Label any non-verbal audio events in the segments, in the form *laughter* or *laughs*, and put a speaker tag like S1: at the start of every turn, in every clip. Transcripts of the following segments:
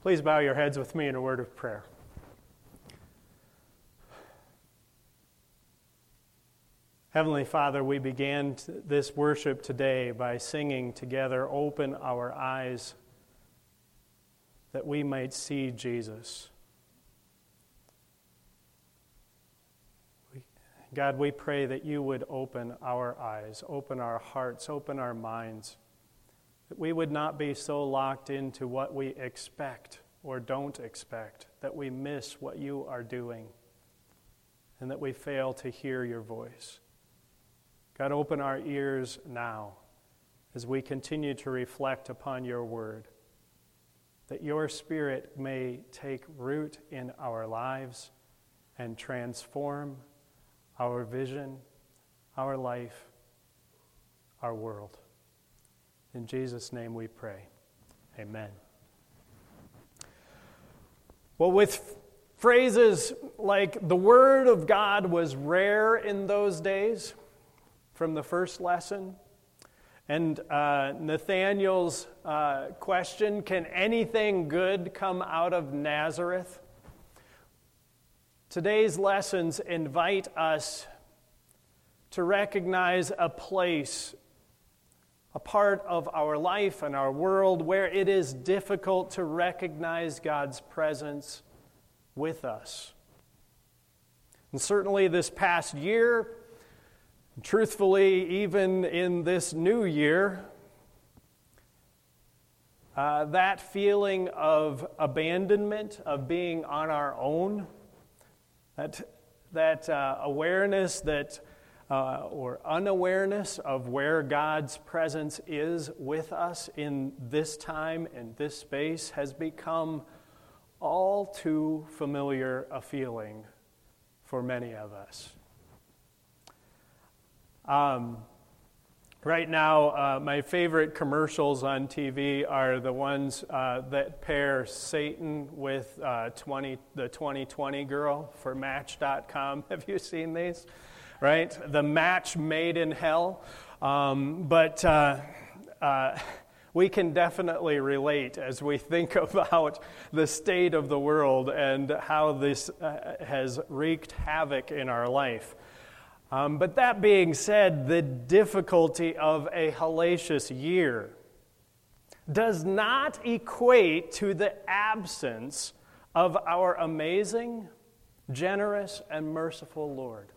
S1: Please bow your heads with me in a word of prayer. Heavenly Father, we began this worship today by singing together, Open Our Eyes, that we might see Jesus. God, we pray that you would open our eyes, open our hearts, open our minds, that we would not be so locked into what we expect or don't expect, that we miss what you are doing, and that we fail to hear your voice. God, open our ears now as we continue to reflect upon your word, that your spirit may take root in our lives and transform our vision, our life, our world. In Jesus' name we pray. Amen. Well, with phrases like the Word of God was rare in those days from the first lesson, and uh, Nathanael's uh, question can anything good come out of Nazareth? Today's lessons invite us to recognize a place, a part of our life and our world where it is difficult to recognize God's presence with us. And certainly this past year, truthfully, even in this new year, uh, that feeling of abandonment, of being on our own, that, that uh, awareness that, uh, or unawareness of where God's presence is with us in this time and this space has become all too familiar a feeling for many of us. Um, Right now, uh, my favorite commercials on TV are the ones uh, that pair Satan with uh, 20, the 2020 girl for Match.com. *laughs* Have you seen these? Right? The match made in hell. Um, but uh, uh, we can definitely relate as we think *laughs* about the state of the world and how this uh, has wreaked havoc in our life. Um, but that being said, the difficulty of a hellacious year does not equate to the absence of our amazing, generous, and merciful Lord.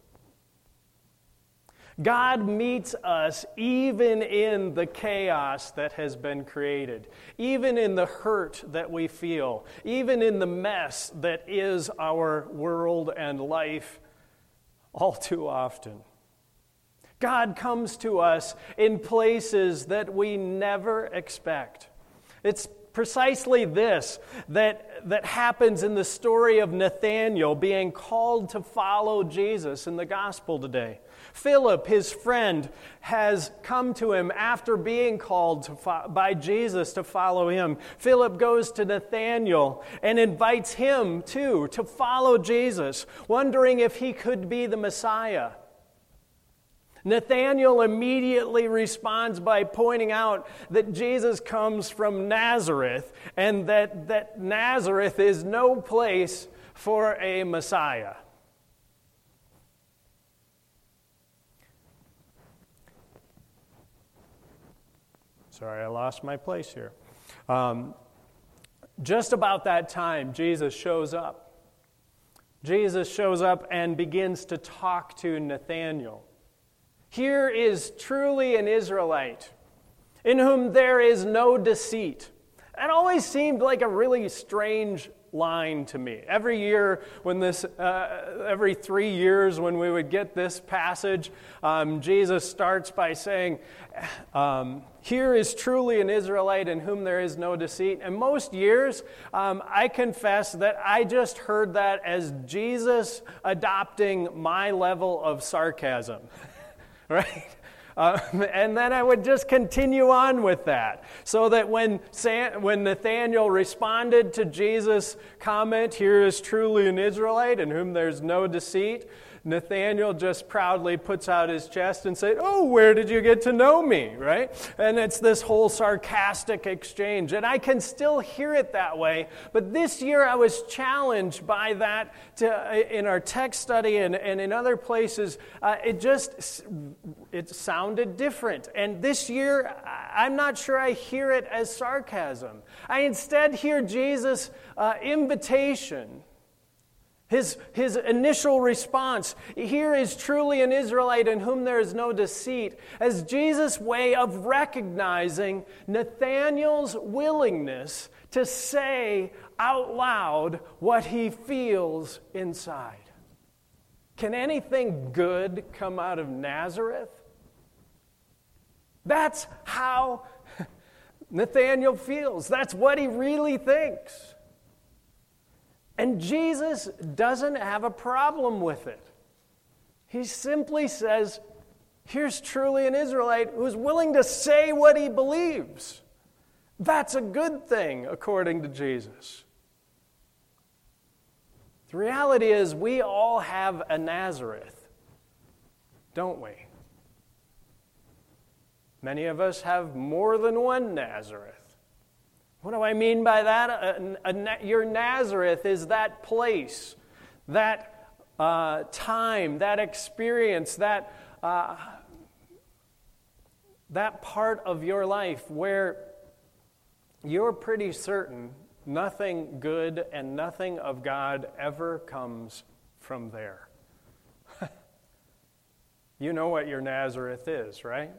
S1: God meets us even in the chaos that has been created, even in the hurt that we feel, even in the mess that is our world and life all too often. God comes to us in places that we never expect. It's precisely this that, that happens in the story of Nathanael being called to follow Jesus in the gospel today. Philip, his friend, has come to him after being called fo- by Jesus to follow him. Philip goes to Nathanael and invites him too to follow Jesus, wondering if he could be the Messiah. Nathanael immediately responds by pointing out that Jesus comes from Nazareth and that, that Nazareth is no place for a Messiah. Sorry, I lost my place here. Um, just about that time, Jesus shows up. Jesus shows up and begins to talk to Nathanael. Here is truly an Israelite in whom there is no deceit. That always seemed like a really strange line to me. Every year, when this, uh, every three years, when we would get this passage, um, Jesus starts by saying, um, Here is truly an Israelite in whom there is no deceit. And most years, um, I confess that I just heard that as Jesus adopting my level of sarcasm, *laughs* *laughs* right? Uh, and then I would just continue on with that. So that when, San, when Nathanael responded to Jesus' comment, Here is truly an Israelite in whom there's no deceit, Nathanael just proudly puts out his chest and says, Oh, where did you get to know me? Right? And it's this whole sarcastic exchange. And I can still hear it that way. But this year I was challenged by that to, in our text study and, and in other places. Uh, it just it sounded different. And this year, I'm not sure I hear it as sarcasm. I instead hear Jesus' uh, invitation his, his initial response here is truly an Israelite in whom there is no deceit, as Jesus' way of recognizing Nathanael's willingness to say out loud what he feels inside. Can anything good come out of Nazareth? That's how *laughs* Nathanael feels. That's what he really thinks. And Jesus doesn't have a problem with it. He simply says, Here's truly an Israelite who's willing to say what he believes. That's a good thing, according to Jesus. The reality is, we all have a Nazareth, don't we? Many of us have more than one Nazareth. What do I mean by that? A, a, your Nazareth is that place, that uh, time, that experience, that, uh, that part of your life where you're pretty certain nothing good and nothing of God ever comes from there. *laughs* you know what your Nazareth is, right?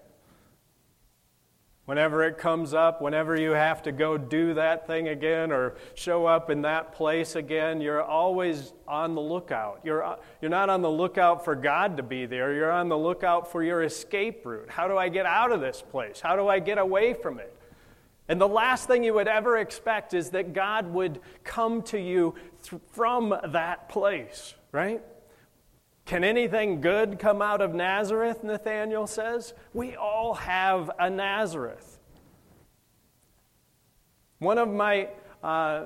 S1: Whenever it comes up, whenever you have to go do that thing again or show up in that place again, you're always on the lookout. You're, uh, you're not on the lookout for God to be there, you're on the lookout for your escape route. How do I get out of this place? How do I get away from it? And the last thing you would ever expect is that God would come to you th- from that place, right? Can anything good come out of Nazareth? Nathanael says. We all have a Nazareth. One of my uh,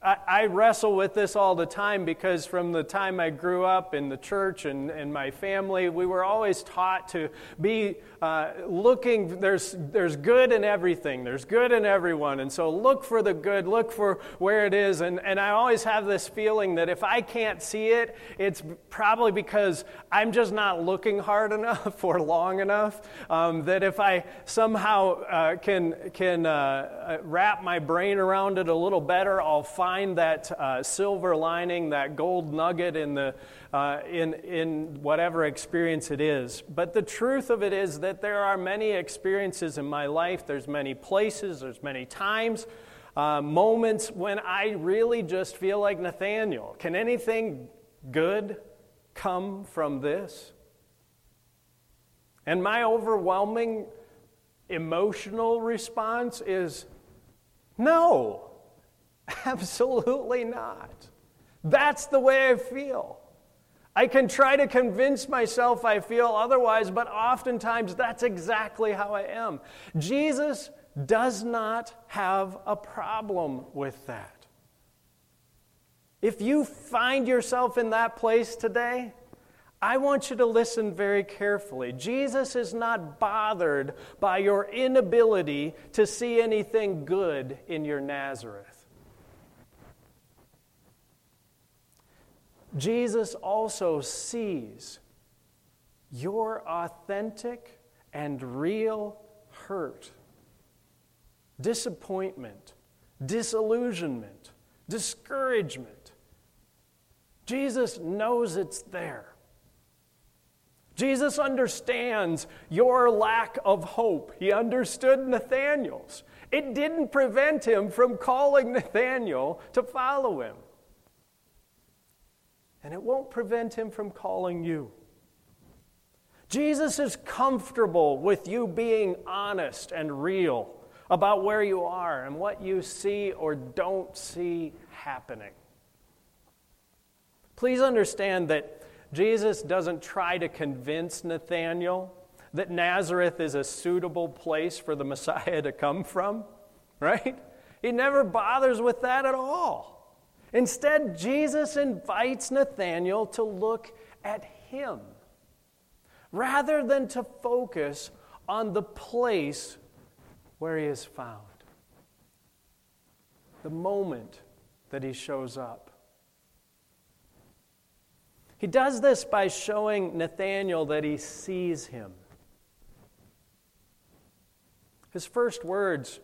S1: I, wrestle with this all the time because from the time I grew up in the church and, and my family, we were always taught to be uh, looking, there's, there's good in everything, there's good in everyone. And so look for the good, look for where it is. And, and I always have this feeling that if I can't see it, it's probably because I'm just not looking hard *laughs* enough or long enough. Um, that if I somehow uh, can, can uh, uh wrap my brain around it a little better, I'll find find that uh, silver lining, that gold nugget in, the, uh, in, in whatever experience it is. But the truth of it is that there are many experiences in my life, there's many places, there's many times. Uh, moments when I really just feel like Nathanael. Can anything good come from this? And my overwhelming emotional response is no. Absolutely not. That's the way I feel. I can try to convince myself I feel otherwise, but oftentimes that's exactly how I am. Jesus does not have a problem with that. If you find yourself in that place today, I want you to listen very carefully. Jesus is not bothered by your inability to see anything good in your Nazareth. Jesus also sees your authentic and real hurt, disappointment, disillusionment, discouragement. Jesus knows it's there. Jesus understands your lack of hope. He understood Nathanael's. It didn't prevent him from calling Nathanael to follow him and it won't prevent him from calling you. Jesus is comfortable with you being honest and real about where you are and what you see or don't see happening. Please understand that Jesus doesn't try to convince Nathanael that Nazareth is a suitable place for the *laughs* Messiah to come from, right? He never bothers with that at all. Instead, Jesus invites Nathanael to look at Him rather than to focus on the place where He is found. The moment that He shows up. He does this by showing Nathanael that he sees him. His first words,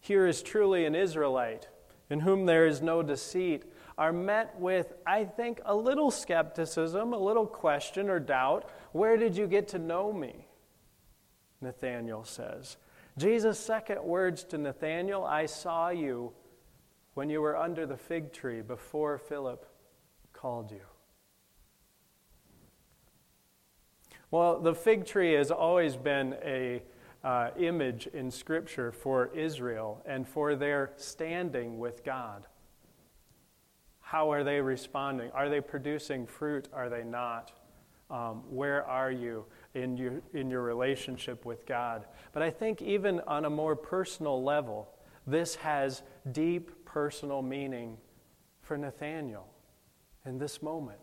S1: here is truly an Israelite, in whom there is no deceit, are met with, I think, a little skepticism, a little question or doubt. Where did you get to know me? Nathanael says. Jesus' second words to Nathanael, I saw you when you were under the fig tree before Philip called you. Well, the fig tree has always been a uh, image in Scripture for Israel and for their standing with God. How are they responding? Are they producing fruit? Are they not? Um, where are you in your, in your relationship with God? But I think, even on a more personal level, this has deep personal meaning for Nathanael in this moment.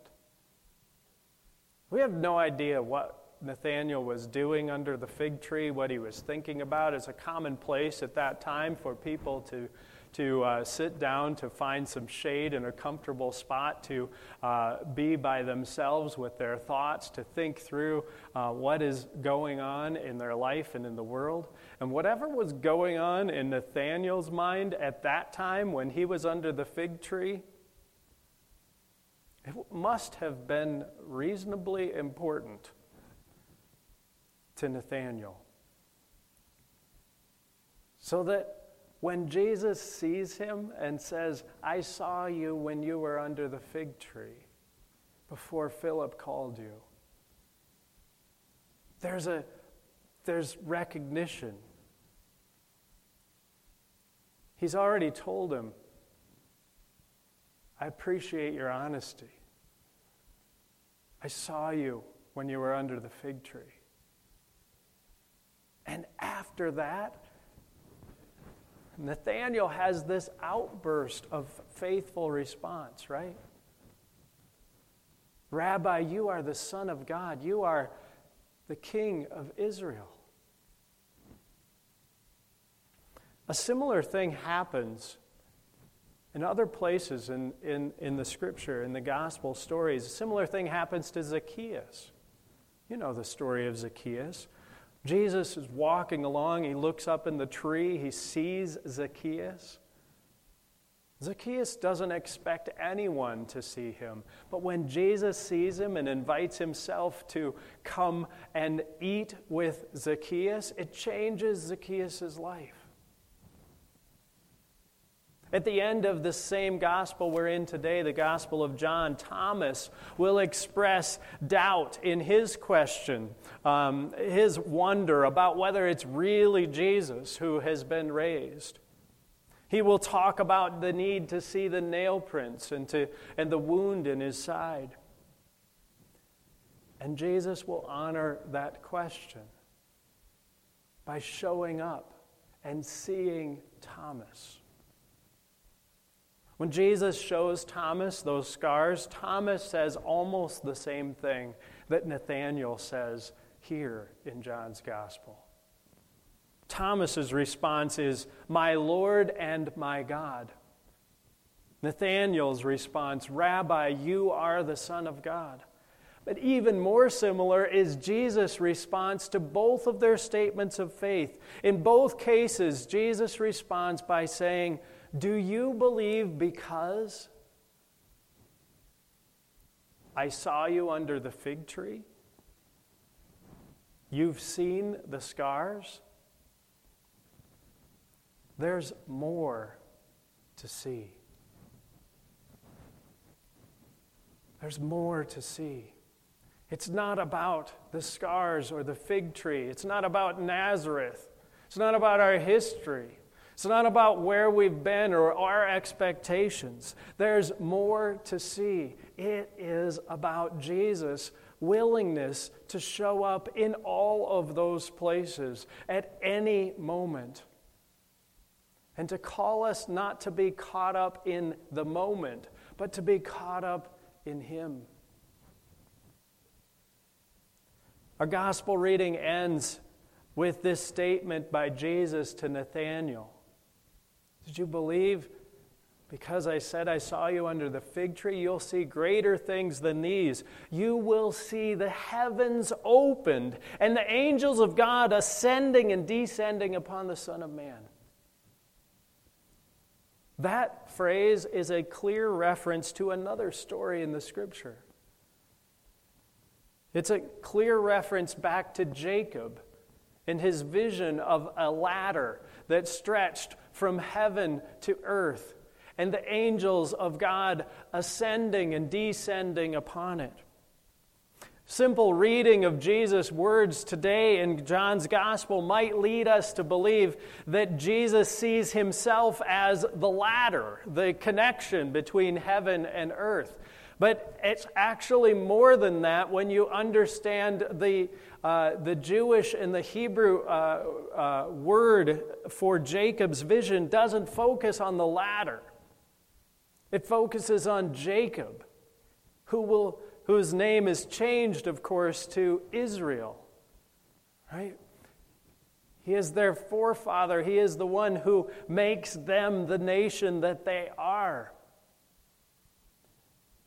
S1: We have no idea what Nathanael was doing under the fig tree, what he was thinking about. It's a common place at that time for people to, to uh, sit down, to find some shade and a comfortable spot, to uh, be by themselves with their thoughts, to think through uh, what is going on in their life and in the world. And whatever was going on in Nathanael's mind at that time when he was under the fig tree, it must have been reasonably important to Nathanael. So that when Jesus sees him and says, I saw you when you were under the fig tree before Philip called you, there's, a, there's recognition. He's already told him, I appreciate your honesty. I saw you when you were under the fig tree. After that, Nathanael has this outburst of faithful response, right? Rabbi, you are the Son of God. You are the King of Israel. A similar thing happens in other places in, in, in the scripture, in the gospel stories. A similar thing happens to Zacchaeus. You know the story of Zacchaeus. Jesus is walking along. He looks up in the tree. He sees Zacchaeus. Zacchaeus doesn't expect anyone to see him. But when Jesus sees him and invites himself to come and eat with Zacchaeus, it changes Zacchaeus' life. At the end of the same gospel we're in today, the Gospel of John, Thomas will express doubt in his question, um, his wonder about whether it's really Jesus who has been raised. He will talk about the need to see the nail prints and, to, and the wound in his side. And Jesus will honor that question by showing up and seeing Thomas. When Jesus shows Thomas those scars, Thomas says almost the same thing that Nathanael says here in John's gospel. Thomas's response is, My Lord and my God. Nathanael's response, Rabbi, you are the Son of God. But even more similar is Jesus' response to both of their statements of faith. In both cases, Jesus responds by saying, do you believe because I saw you under the fig tree? You've seen the scars? There's more to see. There's more to see. It's not about the scars or the fig tree. It's not about Nazareth. It's not about our history. It's not about where we've been or our expectations. There's more to see. It is about Jesus' willingness to show up in all of those places at any moment. And to call us not to be caught up in the moment, but to be caught up in Him. Our gospel reading ends with this statement by Jesus to Nathanael Did you believe? Because I said I saw you under the fig tree, you'll see greater things than these. You will see the heavens opened and the angels of God ascending and descending upon the Son of Man. That phrase is a clear reference to another story in the scripture. It's a clear reference back to Jacob and his vision of a ladder that stretched from heaven to earth and the angels of God ascending and descending upon it. Simple reading of Jesus' words today in John's gospel might lead us to believe that Jesus sees himself as the ladder, the connection between heaven and earth. But it's actually more than that when you understand the, uh, the Jewish and the Hebrew uh, uh, word for Jacob's vision doesn't focus on the ladder. It focuses on Jacob, who will, whose name is changed, of course, to Israel. Right? He is their forefather. He is the one who makes them the nation that they are.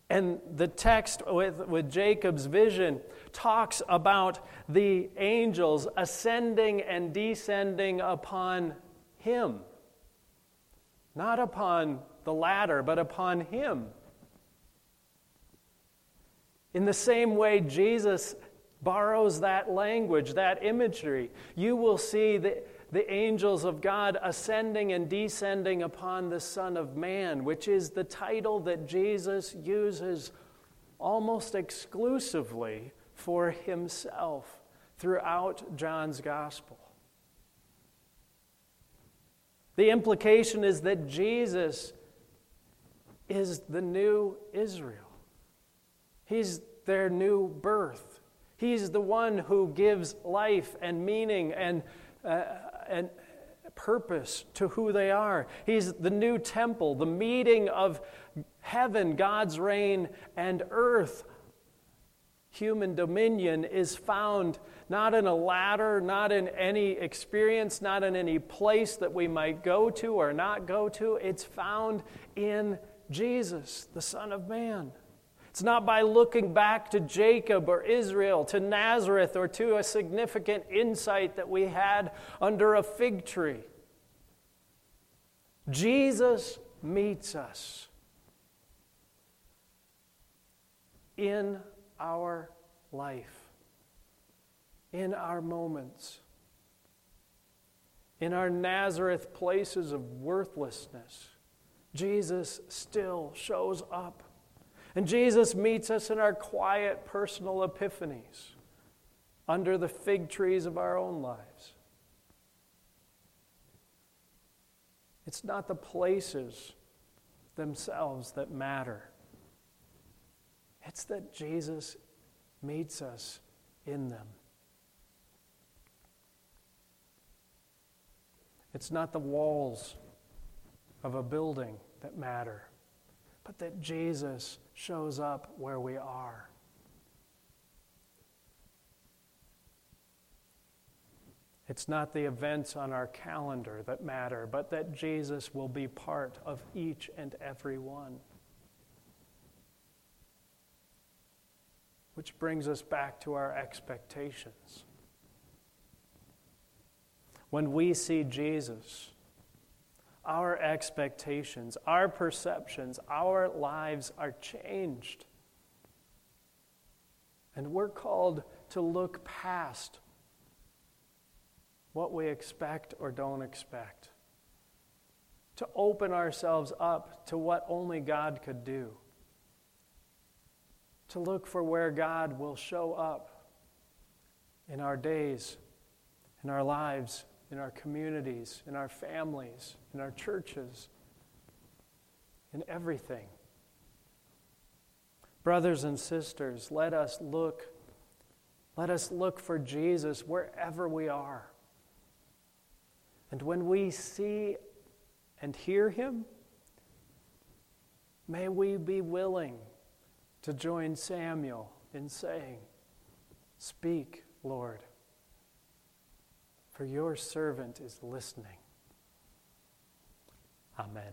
S1: And the text with, with Jacob's vision talks about the angels ascending and descending upon him, not upon the ladder, but upon him. In the same way, Jesus borrows that language, that imagery. You will see the, the angels of God ascending and descending upon the Son of Man, which is the title that Jesus uses almost exclusively for himself throughout John's Gospel. The implication is that Jesus is the new Israel. He's their new birth. He's the one who gives life and meaning and, uh, and purpose to who they are. He's the new temple, the meeting of heaven, God's reign, and earth. Human dominion is found not in a ladder, not in any experience, not in any place that we might go to or not go to. It's found in Jesus, the Son of Man. It's not by looking back to Jacob or Israel, to Nazareth, or to a significant insight that we had under a fig tree. Jesus meets us in our life, in our moments, in our Nazareth places of worthlessness Jesus still shows up. And Jesus meets us in our quiet personal epiphanies under the fig trees of our own lives. It's not the places themselves that matter, it's that Jesus meets us in them. It's not the walls of a building that matter, but that Jesus shows up where we are. It's not the events on our calendar that matter, but that Jesus will be part of each and every one. Which brings us back to our expectations. When we see Jesus, our expectations, our perceptions, our lives are changed. And we're called to look past what we expect or don't expect, to open ourselves up to what only God could do, to look for where God will show up in our days, in our lives, in our communities, in our families, in our churches, in everything. Brothers and sisters, let us look let us look for Jesus wherever we are. And when we see and hear him, may we be willing to join Samuel in saying, Speak, Lord, for your servant is listening. Amen.